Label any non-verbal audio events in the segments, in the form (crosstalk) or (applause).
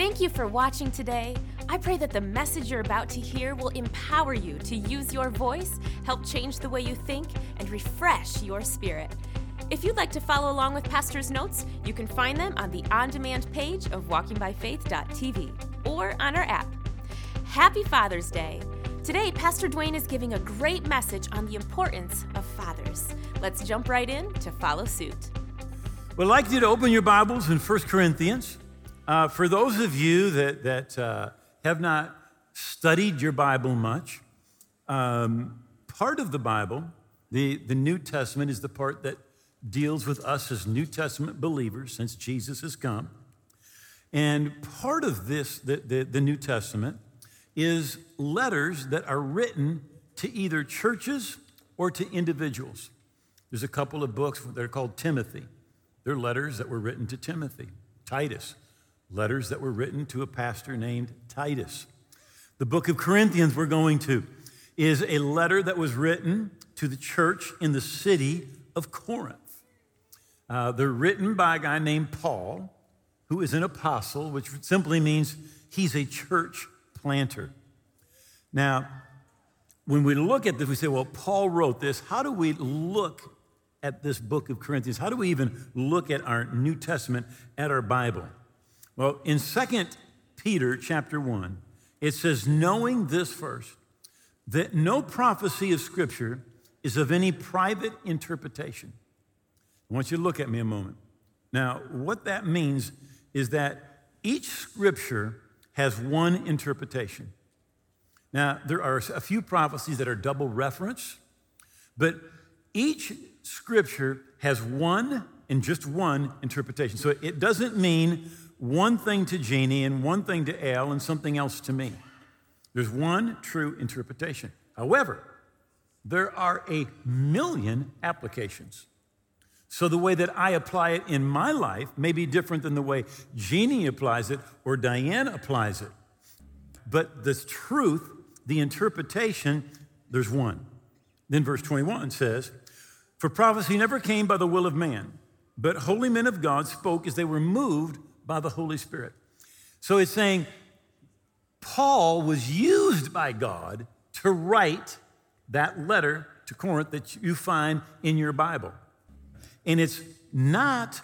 Thank you for watching today. I pray that the message you're about to hear will empower you to use your voice, help change the way you think, and refresh your spirit. If you'd like to follow along with Pastor's notes, you can find them on the on demand page of walkingbyfaith.tv or on our app. Happy Father's Day! Today, Pastor Dwayne is giving a great message on the importance of fathers. Let's jump right in to follow suit. Well, I'd like you to open your Bibles in 1 Corinthians. Uh, for those of you that, that uh, have not studied your Bible much, um, part of the Bible, the, the New Testament, is the part that deals with us as New Testament believers since Jesus has come. And part of this, the, the, the New Testament, is letters that are written to either churches or to individuals. There's a couple of books that are called Timothy. They're letters that were written to Timothy. Titus, letters that were written to a pastor named Titus. The book of Corinthians we're going to is a letter that was written to the church in the city of Corinth. Uh, they're written by a guy named Paul, who is an apostle, which simply means he's a church planter. Now, when we look at this, we say, well, Paul wrote this. How do we look at this book of Corinthians? How do we even look at our New Testament, at our Bible? Well, in 2 Peter chapter 1, it says, knowing this first, that no prophecy of Scripture is of any private interpretation. I want you to look at me a moment. Now, what that means is that each Scripture has one interpretation. Now, there are a few prophecies that are double reference, but each scripture has one and just one interpretation. So it doesn't mean one thing to Jeannie and one thing to Al and something else to me. There's one true interpretation. However, there are a million applications. So the way that I apply it in my life may be different than the way Jeannie applies it or Diane applies it. But the truth, the interpretation, there's one. Then verse 21 says, For prophecy never came by the will of man, but holy men of God spoke as they were moved by the Holy Spirit. So it's saying Paul was used by God to write that letter to Corinth that you find in your Bible. And it's not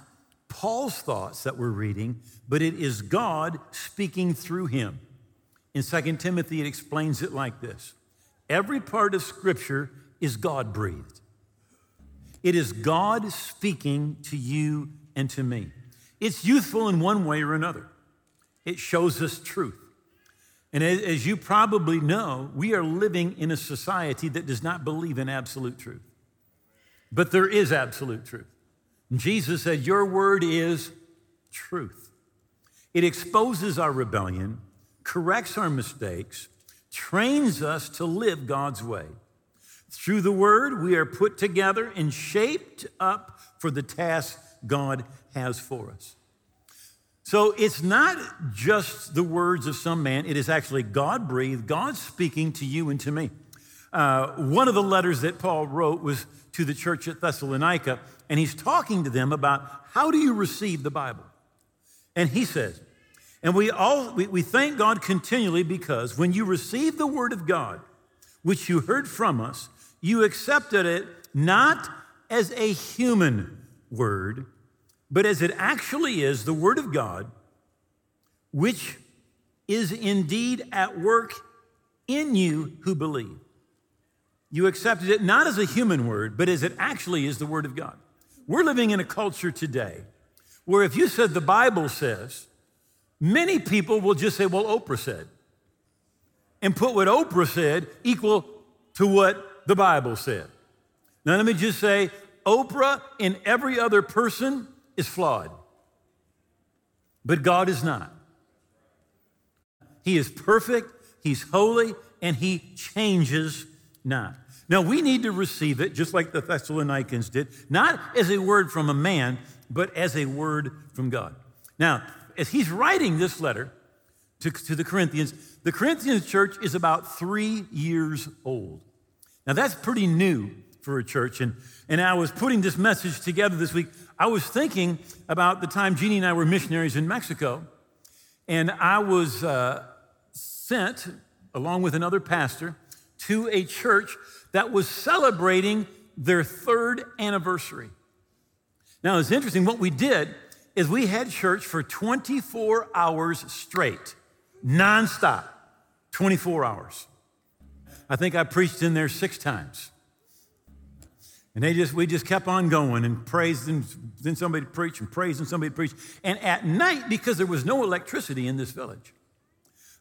Paul's thoughts that we're reading, but it is God speaking through him. In 2 Timothy, it explains it like this Every part of Scripture is God breathed. It is God speaking to you and to me. It's youthful in one way or another. It shows us truth. And as you probably know, we are living in a society that does not believe in absolute truth. But there is absolute truth. And Jesus said, Your word is truth. It exposes our rebellion, corrects our mistakes, trains us to live God's way. Through the word, we are put together and shaped up for the task God has for us. So it's not just the words of some man, it is actually God breathed, God speaking to you and to me. Uh, one of the letters that Paul wrote was to the church at Thessalonica, and he's talking to them about how do you receive the Bible? And he says, and we all we, we thank God continually because when you received the word of God, which you heard from us, you accepted it not as a human word, but as it actually is the word of God, which is indeed at work in you who believe. You accepted it not as a human word, but as it actually is the word of God. We're living in a culture today where if you said the Bible says, many people will just say, well, Oprah said, and put what Oprah said equal to what the Bible said. Now, let me just say, Oprah and every other person is flawed, but God is not. He is perfect, He's holy, and He changes not. Now, we need to receive it just like the Thessalonians did, not as a word from a man, but as a word from God. Now, as he's writing this letter to, to the Corinthians, the Corinthians church is about three years old. Now, that's pretty new for a church. And, and I was putting this message together this week. I was thinking about the time Jeannie and I were missionaries in Mexico. And I was uh, sent, along with another pastor, to a church that was celebrating their third anniversary. Now, it's interesting. What we did is we had church for 24 hours straight, nonstop, 24 hours. I think I preached in there six times. And they just, we just kept on going and praised, and then somebody preached and praised, and somebody preached. And at night, because there was no electricity in this village,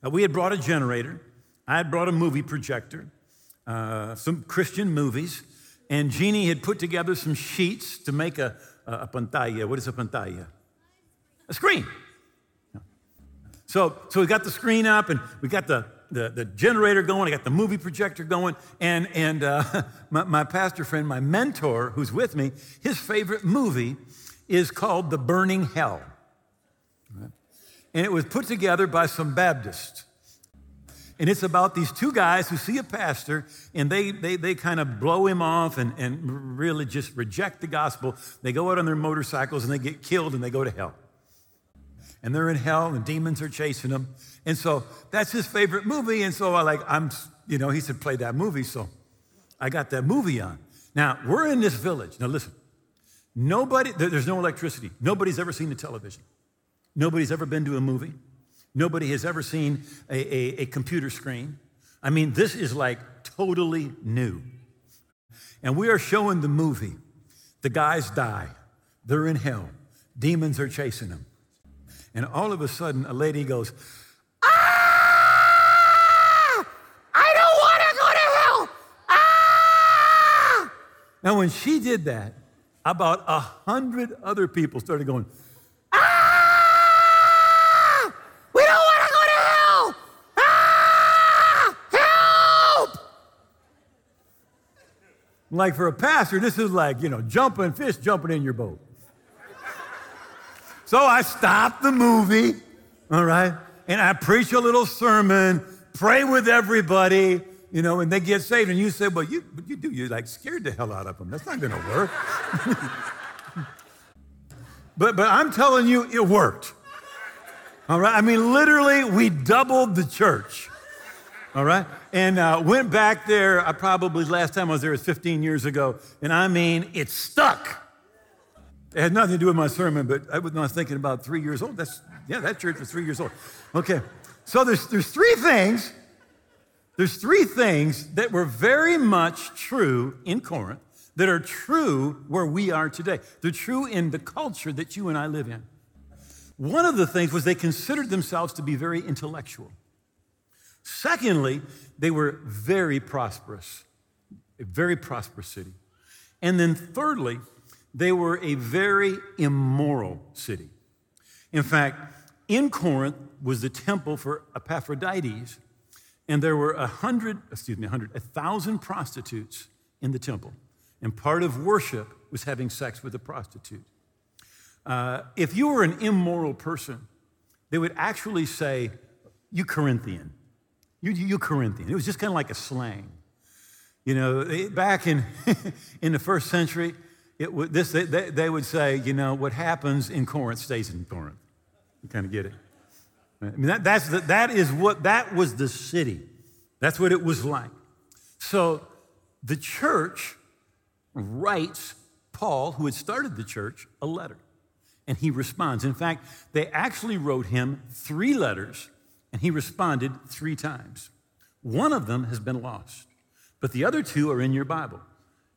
uh, we had brought a generator. I had brought a movie projector, uh, some Christian movies, and Jeannie had put together some sheets to make a, a, pantalla. What is a pantalla? A screen. So, so we got the screen up and we got the, the, the generator going, I got the movie projector going, and, and uh, (laughs) my, my pastor friend, my mentor who's with me, his favorite movie is called The Burning Hell. And it was put together by some Baptists. And it's about these two guys who see a pastor and they, they, they kind of blow him off and, and really just reject the gospel. They go out on their motorcycles and they get killed and they go to hell. And they're in hell and demons are chasing them. And so that's his favorite movie. And so I like, I'm, you know, he said, play that movie. So I got that movie on. Now, we're in this village. Now, listen, nobody, there's no electricity. Nobody's ever seen the television. Nobody's ever been to a movie. Nobody has ever seen a, a, a computer screen. I mean, this is like totally new. And we are showing the movie. The guys die, they're in hell, demons are chasing them. And all of a sudden, a lady goes, Now, when she did that, about a hundred other people started going, Ah! We don't want to go to hell! Ah! Help! Like for a pastor, this is like, you know, jumping fish jumping in your boat. so I stopped the movie, all right, and I preach a little sermon, pray with everybody you know, and they get saved, and you say, well, you, but you do, you're like scared the hell out of them. That's not going to work. (laughs) but, but I'm telling you, it worked. All right? I mean, literally, we doubled the church. All right? And uh, went back there, I probably last time I was there was 15 years ago, and I mean, it stuck. It had nothing to do with my sermon, but I was, was thinking about three years old. That's, yeah, that church was three years old. Okay. So there's, there's three things there's three things that were very much true in Corinth that are true where we are today. They're true in the culture that you and I live in. One of the things was they considered themselves to be very intellectual. Secondly, they were very prosperous, a very prosperous city. And then thirdly, they were a very immoral city. In fact, in Corinth was the temple for Epaphroditus, and there were a hundred, excuse me, a hundred, a thousand prostitutes in the temple. And part of worship was having sex with a prostitute. Uh, if you were an immoral person, they would actually say, You Corinthian. You, you Corinthian. It was just kind of like a slang. You know, back in, (laughs) in the first century, it would, this, they, they would say, you know, what happens in Corinth stays in Corinth. You kind of get it. I mean, that, that's the, that is what, that was the city. That's what it was like. So the church writes Paul, who had started the church, a letter. And he responds. In fact, they actually wrote him three letters, and he responded three times. One of them has been lost, but the other two are in your Bible.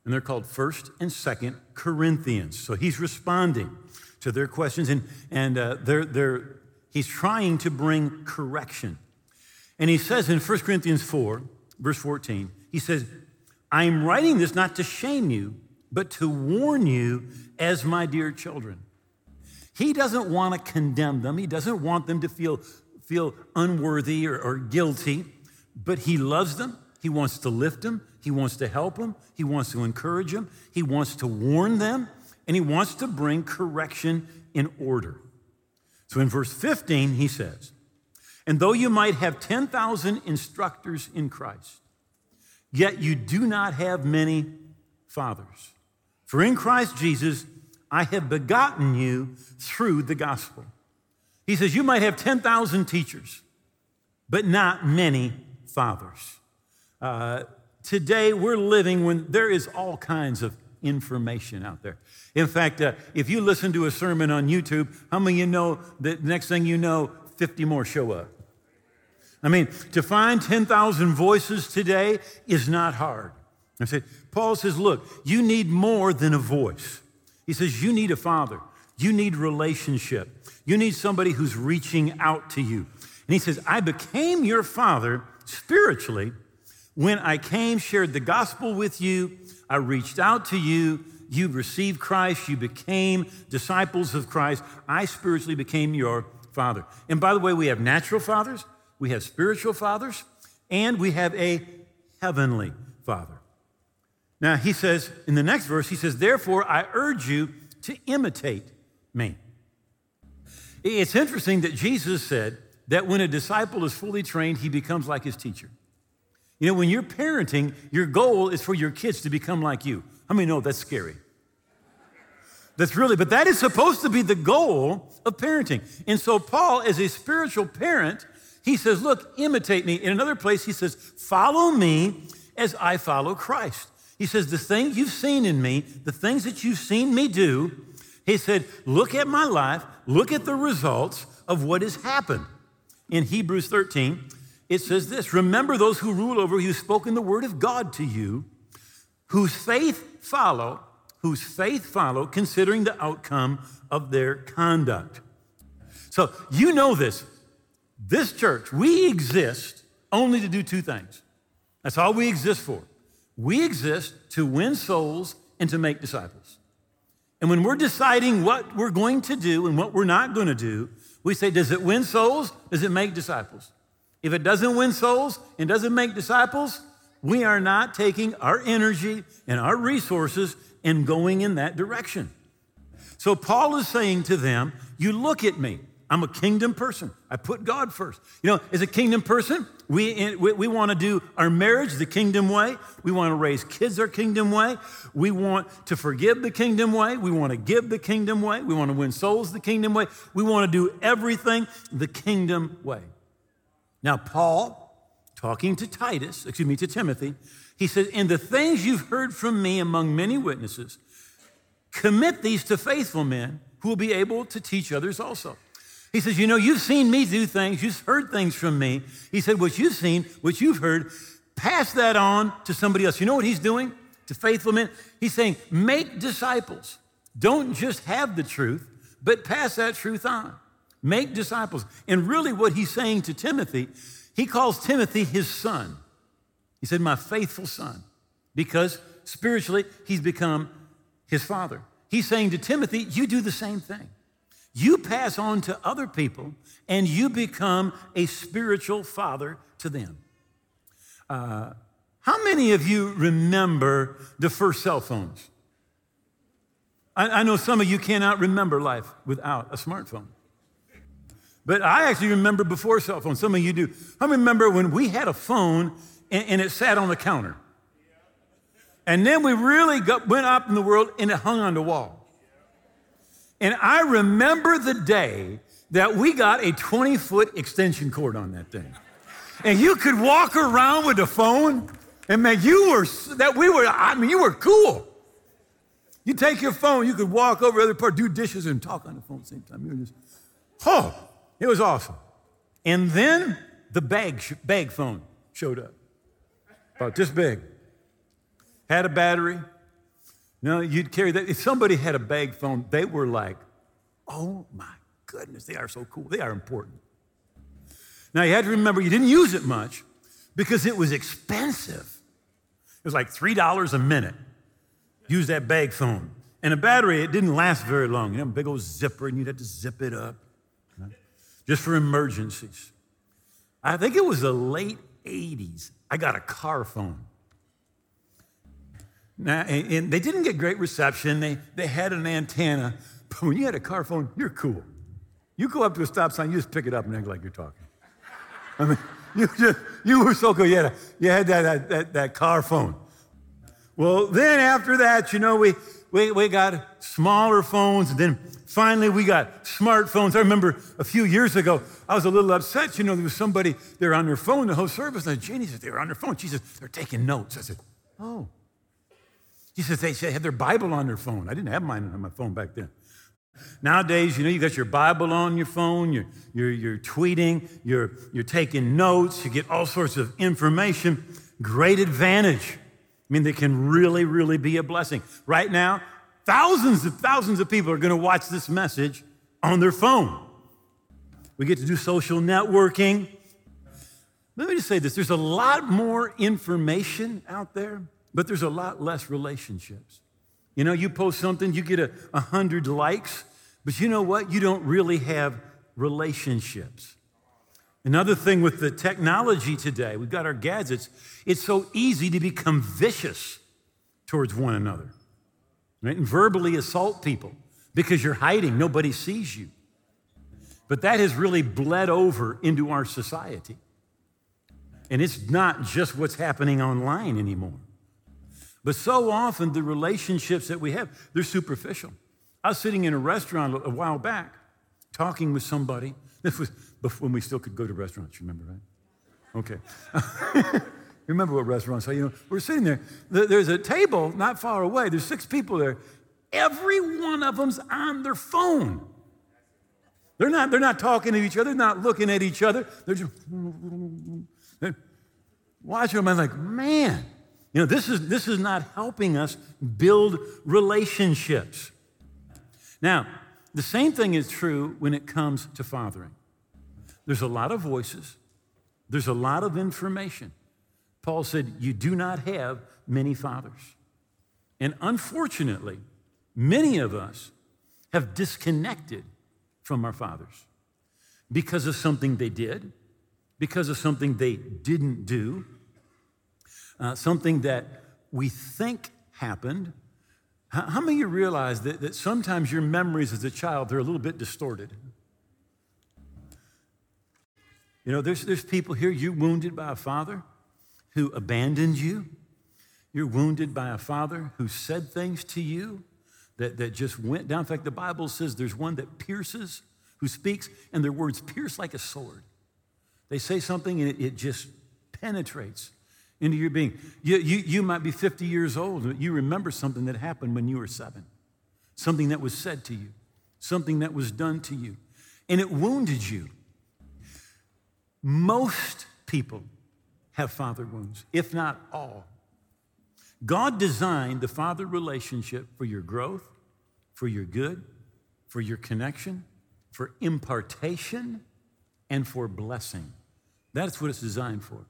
And they're called 1st and 2nd Corinthians. So he's responding to their questions, and, and uh, they're, they're He's trying to bring correction. And he says in 1 Corinthians 4, verse 14, he says, I'm writing this not to shame you, but to warn you as my dear children. He doesn't want to condemn them, he doesn't want them to feel, feel unworthy or, or guilty, but he loves them. He wants to lift them, he wants to help them, he wants to encourage them, he wants to warn them, and he wants to bring correction in order. So in verse 15, he says, And though you might have 10,000 instructors in Christ, yet you do not have many fathers. For in Christ Jesus, I have begotten you through the gospel. He says, You might have 10,000 teachers, but not many fathers. Uh, today, we're living when there is all kinds of information out there. In fact, uh, if you listen to a sermon on YouTube, how many of you know that next thing you know, 50 more show up? I mean, to find 10,000 voices today is not hard. I said, Paul says, look, you need more than a voice. He says, you need a father. You need relationship. You need somebody who's reaching out to you. And he says, I became your father spiritually when I came, shared the gospel with you, I reached out to you, you received Christ, you became disciples of Christ. I spiritually became your father. And by the way, we have natural fathers, we have spiritual fathers, and we have a heavenly father. Now, he says in the next verse, he says, Therefore, I urge you to imitate me. It's interesting that Jesus said that when a disciple is fully trained, he becomes like his teacher. You know, when you're parenting, your goal is for your kids to become like you. How many know that's scary? That's really, but that is supposed to be the goal of parenting. And so, Paul, as a spiritual parent, he says, Look, imitate me. In another place, he says, Follow me as I follow Christ. He says, The things you've seen in me, the things that you've seen me do, he said, Look at my life, look at the results of what has happened. In Hebrews 13, it says this Remember those who rule over you, spoken the word of God to you, whose faith follow, whose faith follow, considering the outcome of their conduct. So you know this. This church, we exist only to do two things. That's all we exist for. We exist to win souls and to make disciples. And when we're deciding what we're going to do and what we're not going to do, we say, does it win souls? Does it make disciples? If it doesn't win souls and doesn't make disciples, we are not taking our energy and our resources and going in that direction. So Paul is saying to them, You look at me. I'm a kingdom person. I put God first. You know, as a kingdom person, we, we, we want to do our marriage the kingdom way. We want to raise kids our kingdom way. We want to forgive the kingdom way. We want to give the kingdom way. We want to win souls the kingdom way. We want to do everything the kingdom way. Now, Paul, talking to Titus, excuse me, to Timothy, he says, In the things you've heard from me among many witnesses, commit these to faithful men who will be able to teach others also. He says, You know, you've seen me do things, you've heard things from me. He said, What you've seen, what you've heard, pass that on to somebody else. You know what he's doing to faithful men? He's saying, Make disciples. Don't just have the truth, but pass that truth on. Make disciples. And really, what he's saying to Timothy, he calls Timothy his son. He said, My faithful son, because spiritually, he's become his father. He's saying to Timothy, You do the same thing. You pass on to other people, and you become a spiritual father to them. Uh, how many of you remember the first cell phones? I, I know some of you cannot remember life without a smartphone. But I actually remember before cell phones. Some of you do. I remember when we had a phone and, and it sat on the counter. And then we really got, went up in the world and it hung on the wall. And I remember the day that we got a 20 foot extension cord on that thing. And you could walk around with a phone, and man, you were, that we were, I mean, you were cool. You take your phone, you could walk over other part, do dishes, and talk on the phone at the same time. You were just, oh, it was awesome. And then the bag, bag phone showed up, about this big. Had a battery. No, you'd carry that. If somebody had a bag phone, they were like, oh my goodness, they are so cool. They are important. Now, you had to remember you didn't use it much because it was expensive. It was like $3 a minute. Use that bag phone. And a battery, it didn't last very long. You know, a big old zipper, and you'd have to zip it up just for emergencies. I think it was the late 80s. I got a car phone. Now, and they didn't get great reception. They, they had an antenna. (laughs) But when you had a car phone, you're cool. You go up to a stop sign, you just pick it up and act like you're talking. I mean, (laughs) you, just, you were so cool. You had, a, you had that, that, that, that car phone. Well, then after that, you know, we, we, we got smaller phones, and then finally we got smartphones. I remember a few years ago, I was a little upset. You know, there was somebody there on their phone the whole service. And Jeannie said, they were on their phone. She said, they're taking notes. I said, oh. He says they had their Bible on their phone. I didn't have mine on my phone back then. Nowadays, you know, you got your Bible on your phone, you're, you're, you're tweeting, you're, you're taking notes, you get all sorts of information. Great advantage. I mean, they can really, really be a blessing. Right now, thousands and thousands of people are going to watch this message on their phone. We get to do social networking. Let me just say this there's a lot more information out there, but there's a lot less relationships. You know, you post something, you get a, hundred likes, but you know what? You don't really have relationships. Another thing with the technology today, we've got our gadgets, it's so easy to become vicious towards one another, right? And verbally assault people because you're hiding, nobody sees you. But that has really bled over into our society. And it's not just what's happening online anymore. But so often the relationships that we have, they're superficial. I was sitting in a restaurant a while back talking with somebody. This was when we still could go to restaurants, remember, right? Okay. (laughs) remember what restaurants are. You know, we're sitting there. There's a table not far away. There's six people there. Every one of them's on their phone. They're not, they're not talking to each other, they're not looking at each other. They're just watching them. I'm like, man, you know, this is, this is not helping us build relationships. Now, the same thing is true when it comes to fathering. There's a lot of voices, there's a lot of information. Paul said, You do not have many fathers. And unfortunately, many of us have disconnected from our fathers because of something they did, because of something they didn't do, uh, something that we think happened. How, many of you realize that, that sometimes your memories as a child, they're a little bit distorted? You know, there's, there's people here, you're wounded by a father who abandoned you. You're wounded by a father who said things to you that, that just went down. In fact, the Bible says there's one that pierces, who speaks, and their words pierce like a sword. They say something and it, it just penetrates into your being. You, you, you might be 50 years old, but you remember something that happened when you were seven, something that was said to you, something that was done to you, and it wounded you. Most people have father wounds, if not all. God designed the father relationship for your growth, for your good, for your connection, for impartation, and for blessing. That's what it's designed for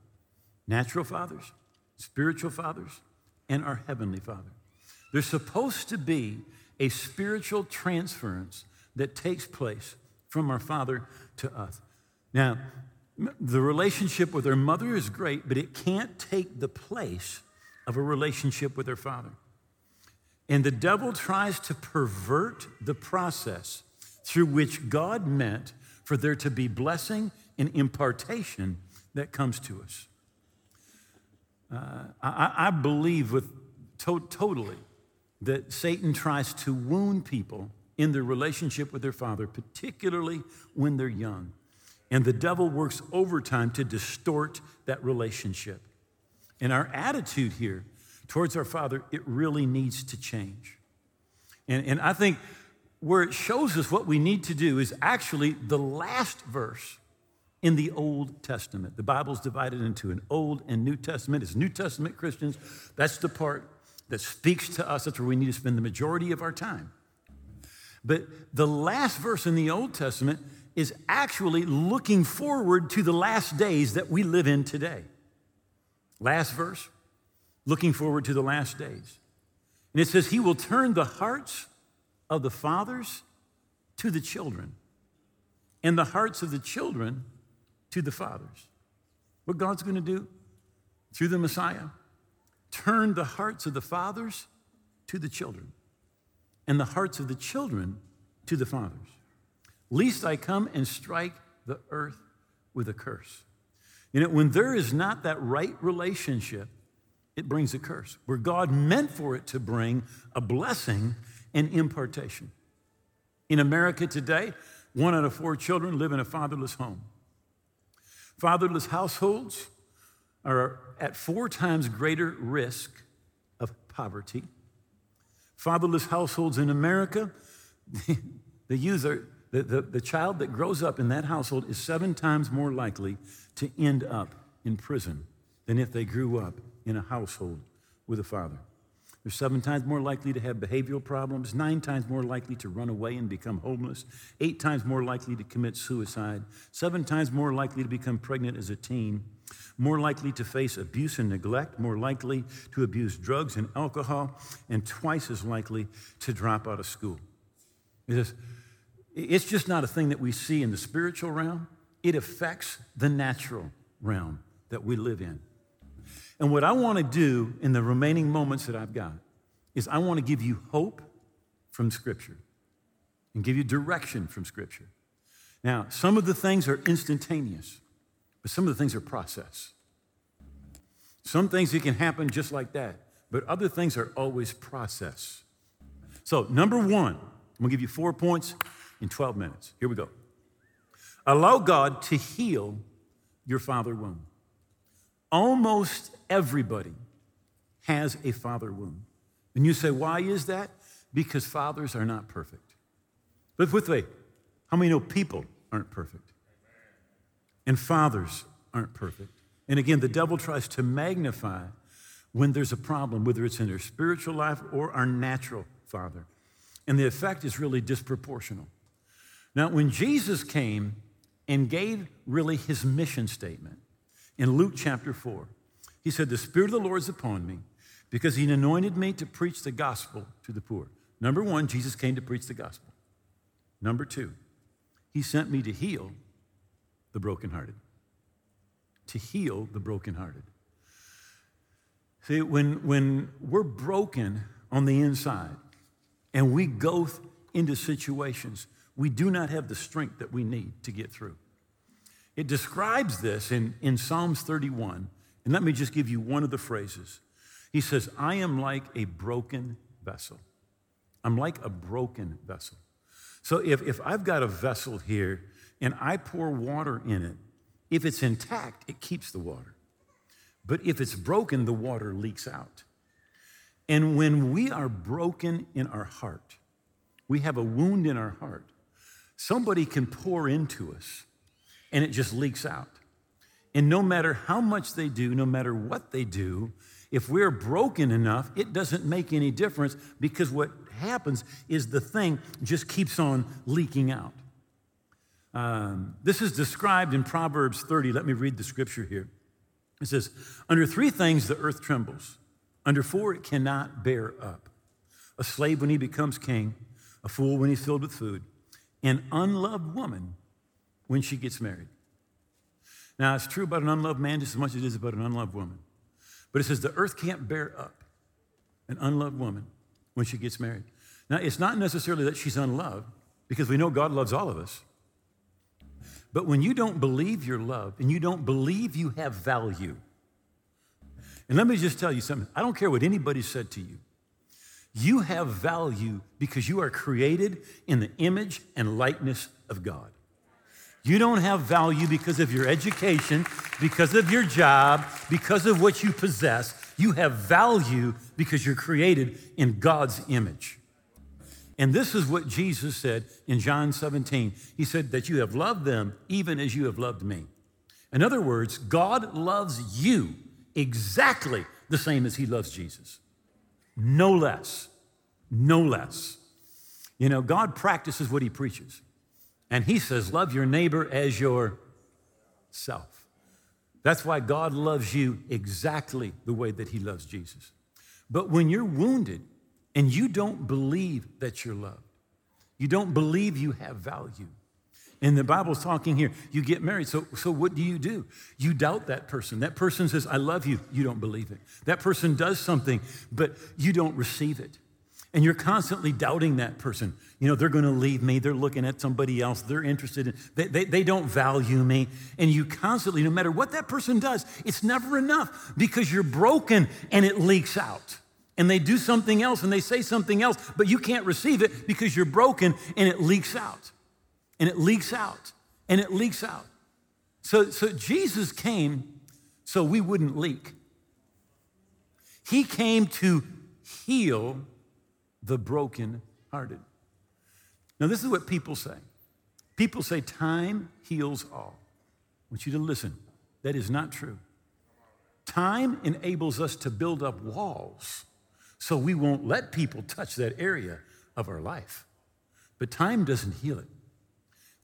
natural fathers, spiritual fathers, and our heavenly Father. There's supposed to be a spiritual transference that takes place from our Father to us. Now, the relationship with our mother is great, but it can't take the place of a relationship with her father. And the devil tries to pervert the process through which God meant for there to be blessing and impartation that comes to us. Uh, I, I, believe with to- totally that Satan tries to wound people in their relationship with their father, particularly when they're young. And the devil works overtime to distort that relationship. And our attitude here towards our father, it really needs to change. And, and I think where it shows us what we need to do is actually the last verse in the Old Testament. The Bible's divided into an Old and New Testament. As New Testament Christians, that's the part that speaks to us. That's where we need to spend the majority of our time. But the last verse in the Old Testament is actually looking forward to the last days that we live in today. Last verse, looking forward to the last days. And it says, He will turn the hearts of the fathers to the children, and the hearts of the children to the fathers. What God's going to do through the Messiah? Turn the hearts of the fathers to the children, and the hearts of the children to the fathers. Least I come and strike the earth with a curse. You know, when there is not that right relationship, it brings a curse. Where God meant for it to bring a blessing and impartation. In America today, one out of four children live in a fatherless home. Fatherless households are at four times greater risk of poverty. Fatherless households in America, (laughs) the user, the, the, the child that grows up in that household is seven times more likely to end up in prison than if they grew up in a household with a father. They're seven times more likely to have behavioral problems, nine times more likely to run away and become homeless, eight times more likely to commit suicide, seven times more likely to become pregnant as a teen, more likely to face abuse and neglect, more likely to abuse drugs and alcohol, and twice as likely to drop out of school. It's just not a thing that we see in the spiritual realm, it affects the natural realm that we live in. And what I want to do in the remaining moments that I've got is I want to give you hope from Scripture and give you direction from Scripture. Now, some of the things are instantaneous, but some of the things are process. Some things it can happen just like that, but other things are always process. So, number one, I'm gonna give you four points in 12 minutes. Here we go. Allow God to heal your father wound. Almost everybody has a father wound. And you say, why is that? Because fathers are not perfect. But with me, how many know people aren't perfect? And fathers aren't perfect. And again, the devil tries to magnify when there's a problem, whether it's in their spiritual life or our natural father. And the effect is really disproportional. Now, when Jesus came and gave really his mission statement in Luke chapter 4, he said, The Spirit of the Lord is upon me because he anointed me to preach the gospel to the poor. Number one, Jesus came to preach the gospel. Number two, he sent me to heal the brokenhearted. To heal the brokenhearted. See, when, when we're broken on the inside and we go into situations, we do not have the strength that we need to get through. It describes this in, in Psalms 31 and let me just give you one of the phrases. He says, I am like a broken vessel. I'm like a broken vessel. So if, if I've got a vessel here and I pour water in it, if it's intact, it keeps the water. But if it's broken, the water leaks out. And when we are broken in our heart, we have a wound in our heart, somebody can pour into us and it just leaks out. And no matter how much they do, no matter what they do, if we're broken enough, it doesn't make any difference because what happens is the thing just keeps on leaking out. Um, this is described in Proverbs 30. Let me read the scripture here. It says, Under three things the earth trembles, under four it cannot bear up a slave when he becomes king, a fool when he's filled with food, an unloved woman when she gets married. Now, it's true about an unloved man just as much as it is about an unloved woman. But it says the earth can't bear up an unloved woman when she gets married. Now, it's not necessarily that she's unloved, because we know God loves all of us. But when you don't believe you're loved and you don't believe you have value, and let me just tell you something I don't care what anybody said to you. You have value because you are created in the image and likeness of God. You don't have value because of your education, because of your job, because of what you possess. You have value because you're created in God's image. And this is what Jesus said in John 17. He said that you have loved them even as you have loved me. In other words, God loves you exactly the same as he loves Jesus. No less. No less. You know, God practices what he preaches. And he says, Love your neighbor as yourself. That's why God loves you exactly the way that he loves Jesus. But when you're wounded and you don't believe that you're loved, you don't believe you have value. And the Bible's talking here, you get married. So, so what do you do? You doubt that person. That person says, I love you. You don't believe it. That person does something, but you don't receive it. and you're constantly doubting that person. You know, they're going to leave me. They're looking at somebody else. They're interested in, they, they, they don't value me. And you constantly, no matter what that person does, it's never enough because you're broken and it leaks out. And they do something else and they say something else, but you can't receive it because you're broken and it leaks out. And it leaks out and it leaks out. So, so Jesus came so we wouldn't leak. He came to heal the brokenhearted. Now, this is what people say. People say time heals all. I want you to listen. That is not true. Time enables us to build up walls so we won't let people touch that area of our life. But time doesn't heal it.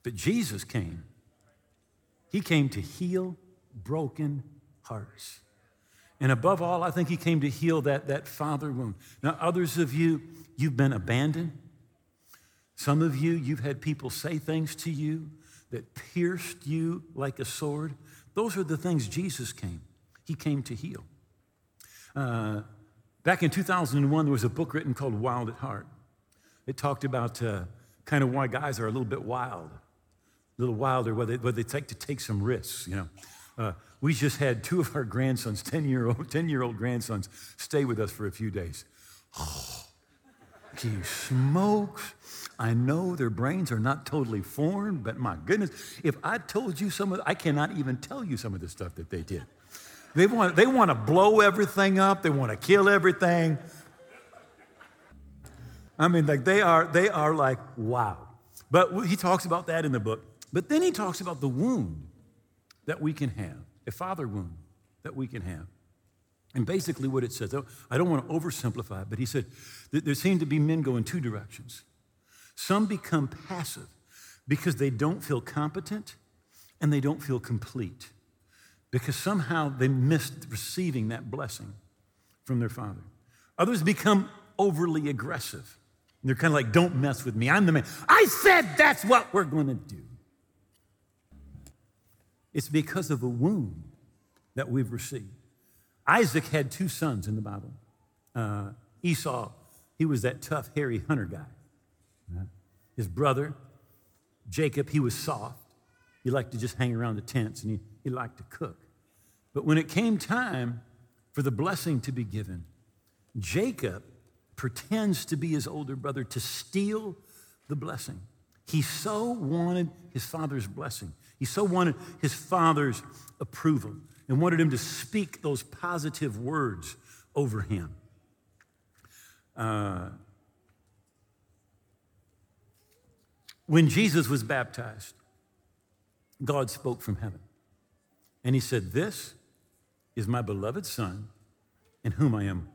But Jesus came. He came to heal broken hearts. And above all, I think he came to heal that, that father wound. Now, others of you, you've been abandoned. Some of you, you've had people say things to you that pierced you like a sword. Those are the things Jesus came. He came to heal. Uh, back in 2001, there was a book written called Wild at Heart. It talked about uh, kind of why guys are a little bit wild, little wilder, whether they, they take to take some risks, you know. Uh, we just had two of our grandsons, 10 year old, (laughs) 10 year old grandsons, stay with us for a few days. Oh, (sighs) gee, smokes. I know their brains are not totally formed, but my goodness, if I told you some of, I cannot even tell you some of the stuff that they did. They want, they want to blow everything up. They want to kill everything. I mean, like they are, they are like, wow. But he talks about that in the book. But then he talks about the wound that we can have, a father wound that we can have. And basically, what it says, I don't want to oversimplify it, but he said there seem to be men go in two directions. Some become passive because they don't feel competent and they don't feel complete because somehow they missed receiving that blessing from their father. Others become overly aggressive. They're kind of like, don't mess with me. I'm the man. I said that's what we're going to do. It's because of a wound that we've received. Isaac had two sons in the Bible. Uh, Esau, he was that tough, hairy hunter guy. His brother, Jacob, he was soft. He liked to just hang around the tents and he, he liked to cook. But when it came time for the blessing to be given, Jacob pretends to be his older brother to steal the blessing. He so wanted his father's blessing. He so wanted his father's approval and wanted him to speak those positive words over him. Uh, when Jesus was baptized, God spoke from heaven. And he said, This is my beloved Son, in whom I am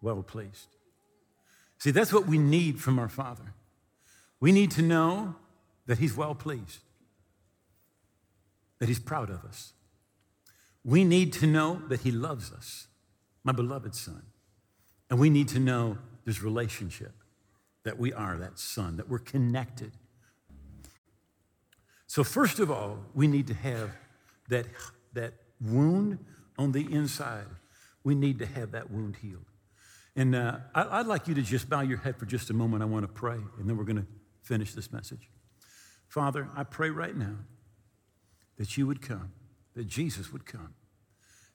well pleased. See, that's what we need from our Father. We need to know that he's well pleased, that he's proud of us. We need to know that he loves us, my beloved Son. And we need to know this relationship, that we are that Son, that we're connected so, first of all, we need to have that, that wound on the inside. We need to have that wound healed. And uh, I, would like you to just bow your head for just a moment. I want to pray, and then we're going to finish this message. Father, I pray right now that you would come, that Jesus would come,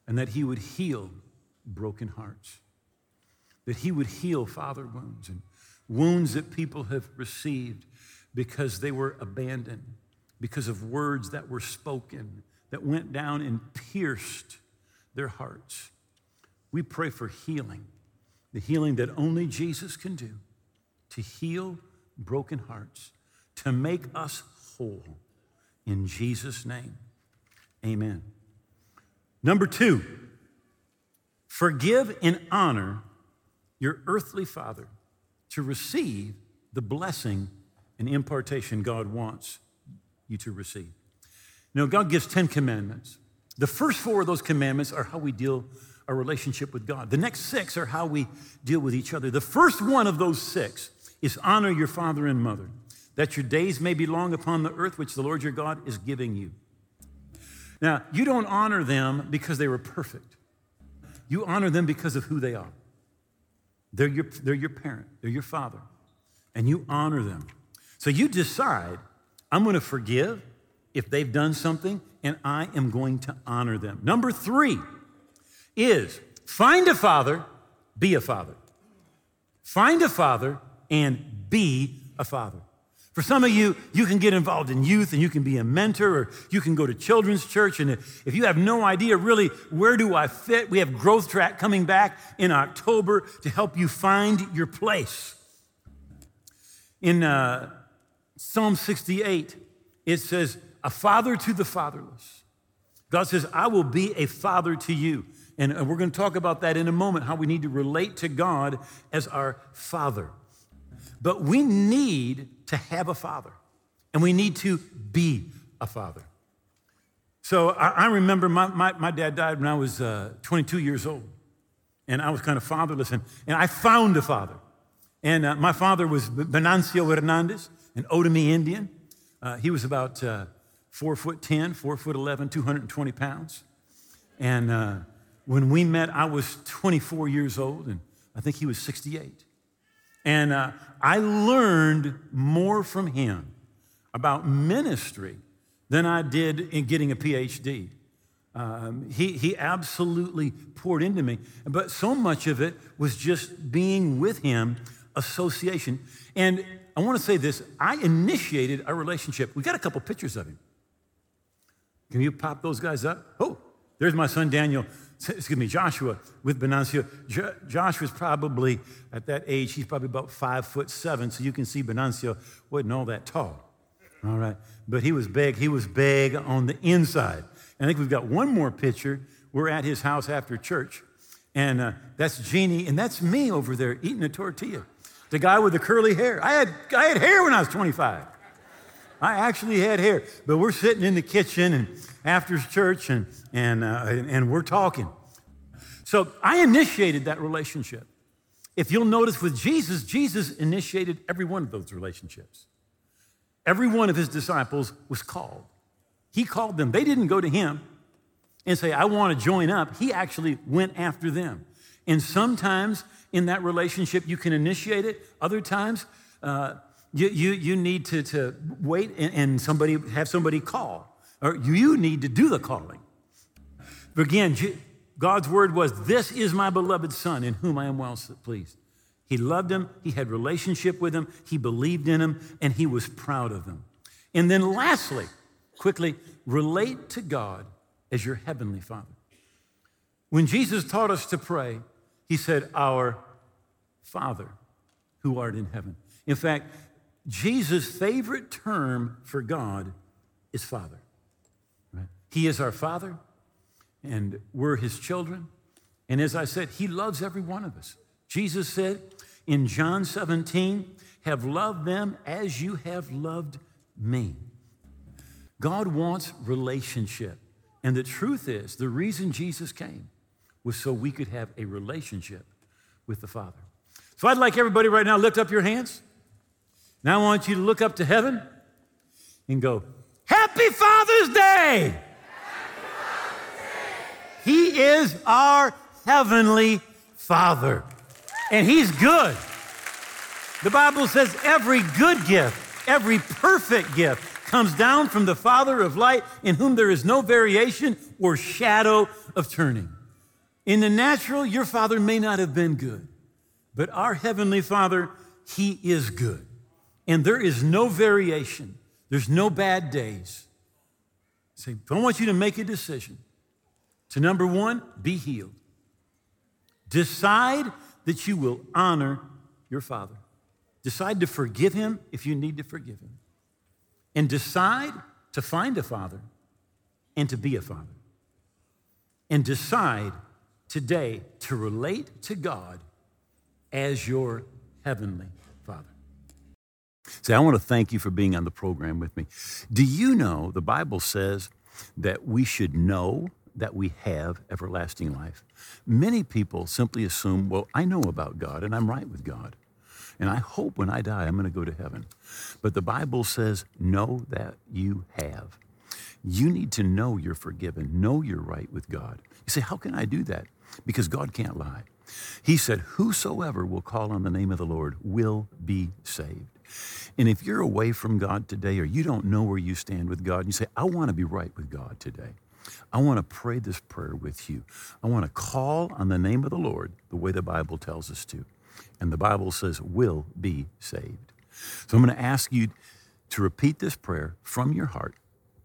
and that he would heal broken hearts, that he would heal father wounds and wounds that people have received because they were abandoned because of words that were spoken that went down and pierced their hearts. We pray for healing, the healing that only Jesus can do to heal broken hearts, to make us whole. In Jesus' name, amen. Number two, forgive and honor your earthly father to receive the blessing and impartation God wants you to receive. Now, God gives 10 commandments. The first four of those commandments are how we deal our relationship with God. The next six are how we deal with each other. The first one of those six is honor your father and mother, that your days may be long upon the earth which the Lord your God is giving you. Now, you don't honor them because they were perfect. You honor them because of who they are. They're your, they're your parent, they're your father, and you honor them. So you decide, I'm going to forgive if they've done something, and I am going to honor them. Number three is find a father, be a father. Find a father and be a father. For some of you, you can get involved in youth and you can be a mentor or you can go to children's church. And if you have no idea really where do I fit, we have Growth Track coming back in October to help you find your place. In uh, Psalm 68, it says, A father to the fatherless. God says, I will be a father to you. And we're going to talk about that in a moment, how we need to relate to God as our father. But we need to have a father, and we need to be a father. So I, I remember my, my, my, dad died when I was uh, 22 years old, and I was kind of fatherless, and, and I found a father. And uh, my father was Venancio Hernandez, an Otomi Indian. Uh, he was about uh, four foot 10, four foot 11, 220 pounds. And uh, when we met, I was 24 years old, and I think he was 68. And uh, I learned more from him about ministry than I did in getting a PhD. Um, he, he absolutely poured into me, but so much of it was just being with him, association. And I want to say this I initiated a relationship. We got a couple pictures of him. Can you pop those guys up? Oh, there's my son Daniel excuse me, Joshua with Venancio. Jo- Joshua's probably, at that age, he's probably about five foot seven, so you can see Venancio wasn't all that tall. All right. But he was big. He was big on the inside. And I think we've got one more picture. We're at his house after church. And uh, that's Jeannie, and that's me over there eating a tortilla. The guy with the curly hair. I had, I had hair when I was 25. I actually had hair. But we're sitting in the kitchen and after church and, and, uh, and we're talking. So I initiated that relationship. If you'll notice with Jesus, Jesus initiated every one of those relationships. Every one of his disciples was called. He called them. They didn't go to him and say, I want to join up. He actually went after them. And sometimes in that relationship, you can initiate it. Other times, uh, you, you, you need to, to wait and, and somebody have somebody call, or you need to do the calling. But again, God's word was, This is my beloved Son in whom I am well pleased. He loved him, he had relationship with him, he believed in him, and he was proud of him. And then lastly, quickly, relate to God as your heavenly Father. When Jesus taught us to pray, he said, Our Father who art in heaven. In fact, Jesus' favorite term for God is Father. Right? He is our Father, and we're His children. And as I said, He loves every one of us. Jesus said in John 17, Have loved them as you have loved me. God wants relationship. And the truth is, the reason Jesus came was so we could have a relationship with the Father. So I'd like everybody right now lift up your hands. Now I want you to look up to heaven and go, Happy Father's Day! He is our heavenly Father, and He's good. The Bible says every good gift, every perfect gift comes down from the Father of light, in whom there is no variation or shadow of turning. In the natural, your Father may not have been good, but our Heavenly Father, He is good and there is no variation, there's no bad days. Say, I want you to make a decision to number one, be healed. Decide that you will honor your father. Decide to forgive him if you need to forgive him. And decide to find a father and to be a father. And decide today to relate to God as your heavenly. Say, I want to thank you for being on the program with me. Do you know the Bible says that we should know that we have everlasting life? Many people simply assume, well, I know about God and I'm right with God. And I hope when I die, I'm going to go to heaven. But the Bible says, know that you have. You need to know you're forgiven, know you're right with God. You say, how can I do that? Because God can't lie. He said, Whosoever will call on the name of the Lord will be saved. And if you're away from God today or you don't know where you stand with God, and you say, I want to be right with God today. I want to pray this prayer with you. I want to call on the name of the Lord the way the Bible tells us to. And the Bible says, will be saved. So I'm going to ask you to repeat this prayer from your heart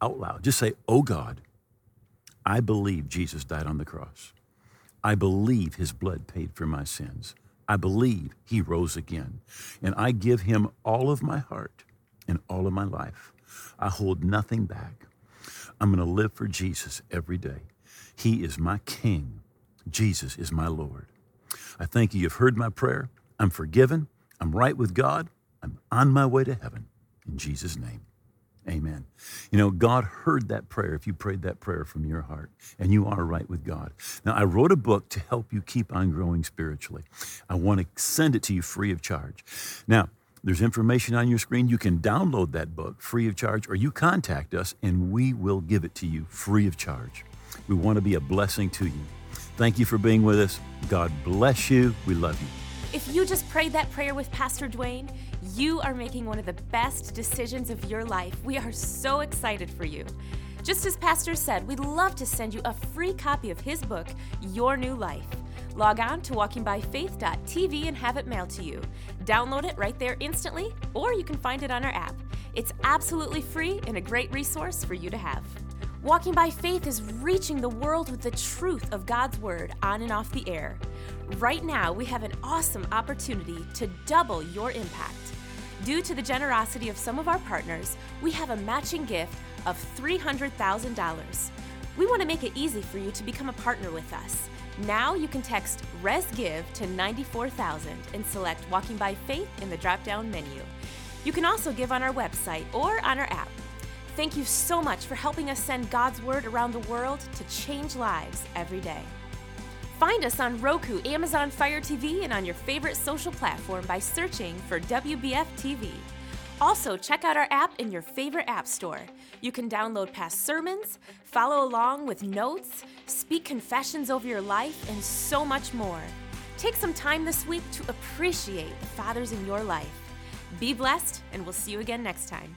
out loud. Just say, Oh God, I believe Jesus died on the cross. I believe his blood paid for my sins. I believe he rose again. And I give him all of my heart and all of my life. I hold nothing back. I'm going to live for Jesus every day. He is my King. Jesus is my Lord. I thank you. You've heard my prayer. I'm forgiven. I'm right with God. I'm on my way to heaven. In Jesus' name. Amen. You know, God heard that prayer if you prayed that prayer from your heart, and you are right with God. Now, I wrote a book to help you keep on growing spiritually. I want to send it to you free of charge. Now, there's information on your screen. You can download that book free of charge, or you contact us and we will give it to you free of charge. We want to be a blessing to you. Thank you for being with us. God bless you. We love you. If you just prayed that prayer with Pastor Duane, you are making one of the best decisions of your life. We are so excited for you. Just as Pastor said, we'd love to send you a free copy of his book, Your New Life. Log on to walkingbyfaith.tv and have it mailed to you. Download it right there instantly, or you can find it on our app. It's absolutely free and a great resource for you to have. Walking by Faith is reaching the world with the truth of God's Word on and off the air. Right now, we have an awesome opportunity to double your impact. Due to the generosity of some of our partners, we have a matching gift of $300,000. We want to make it easy for you to become a partner with us. Now you can text ResGive to 94000 and select Walking by Faith in the drop down menu. You can also give on our website or on our app. Thank you so much for helping us send God's Word around the world to change lives every day. Find us on Roku, Amazon Fire TV, and on your favorite social platform by searching for WBF TV. Also, check out our app in your favorite app store. You can download past sermons, follow along with notes, speak confessions over your life, and so much more. Take some time this week to appreciate the fathers in your life. Be blessed, and we'll see you again next time.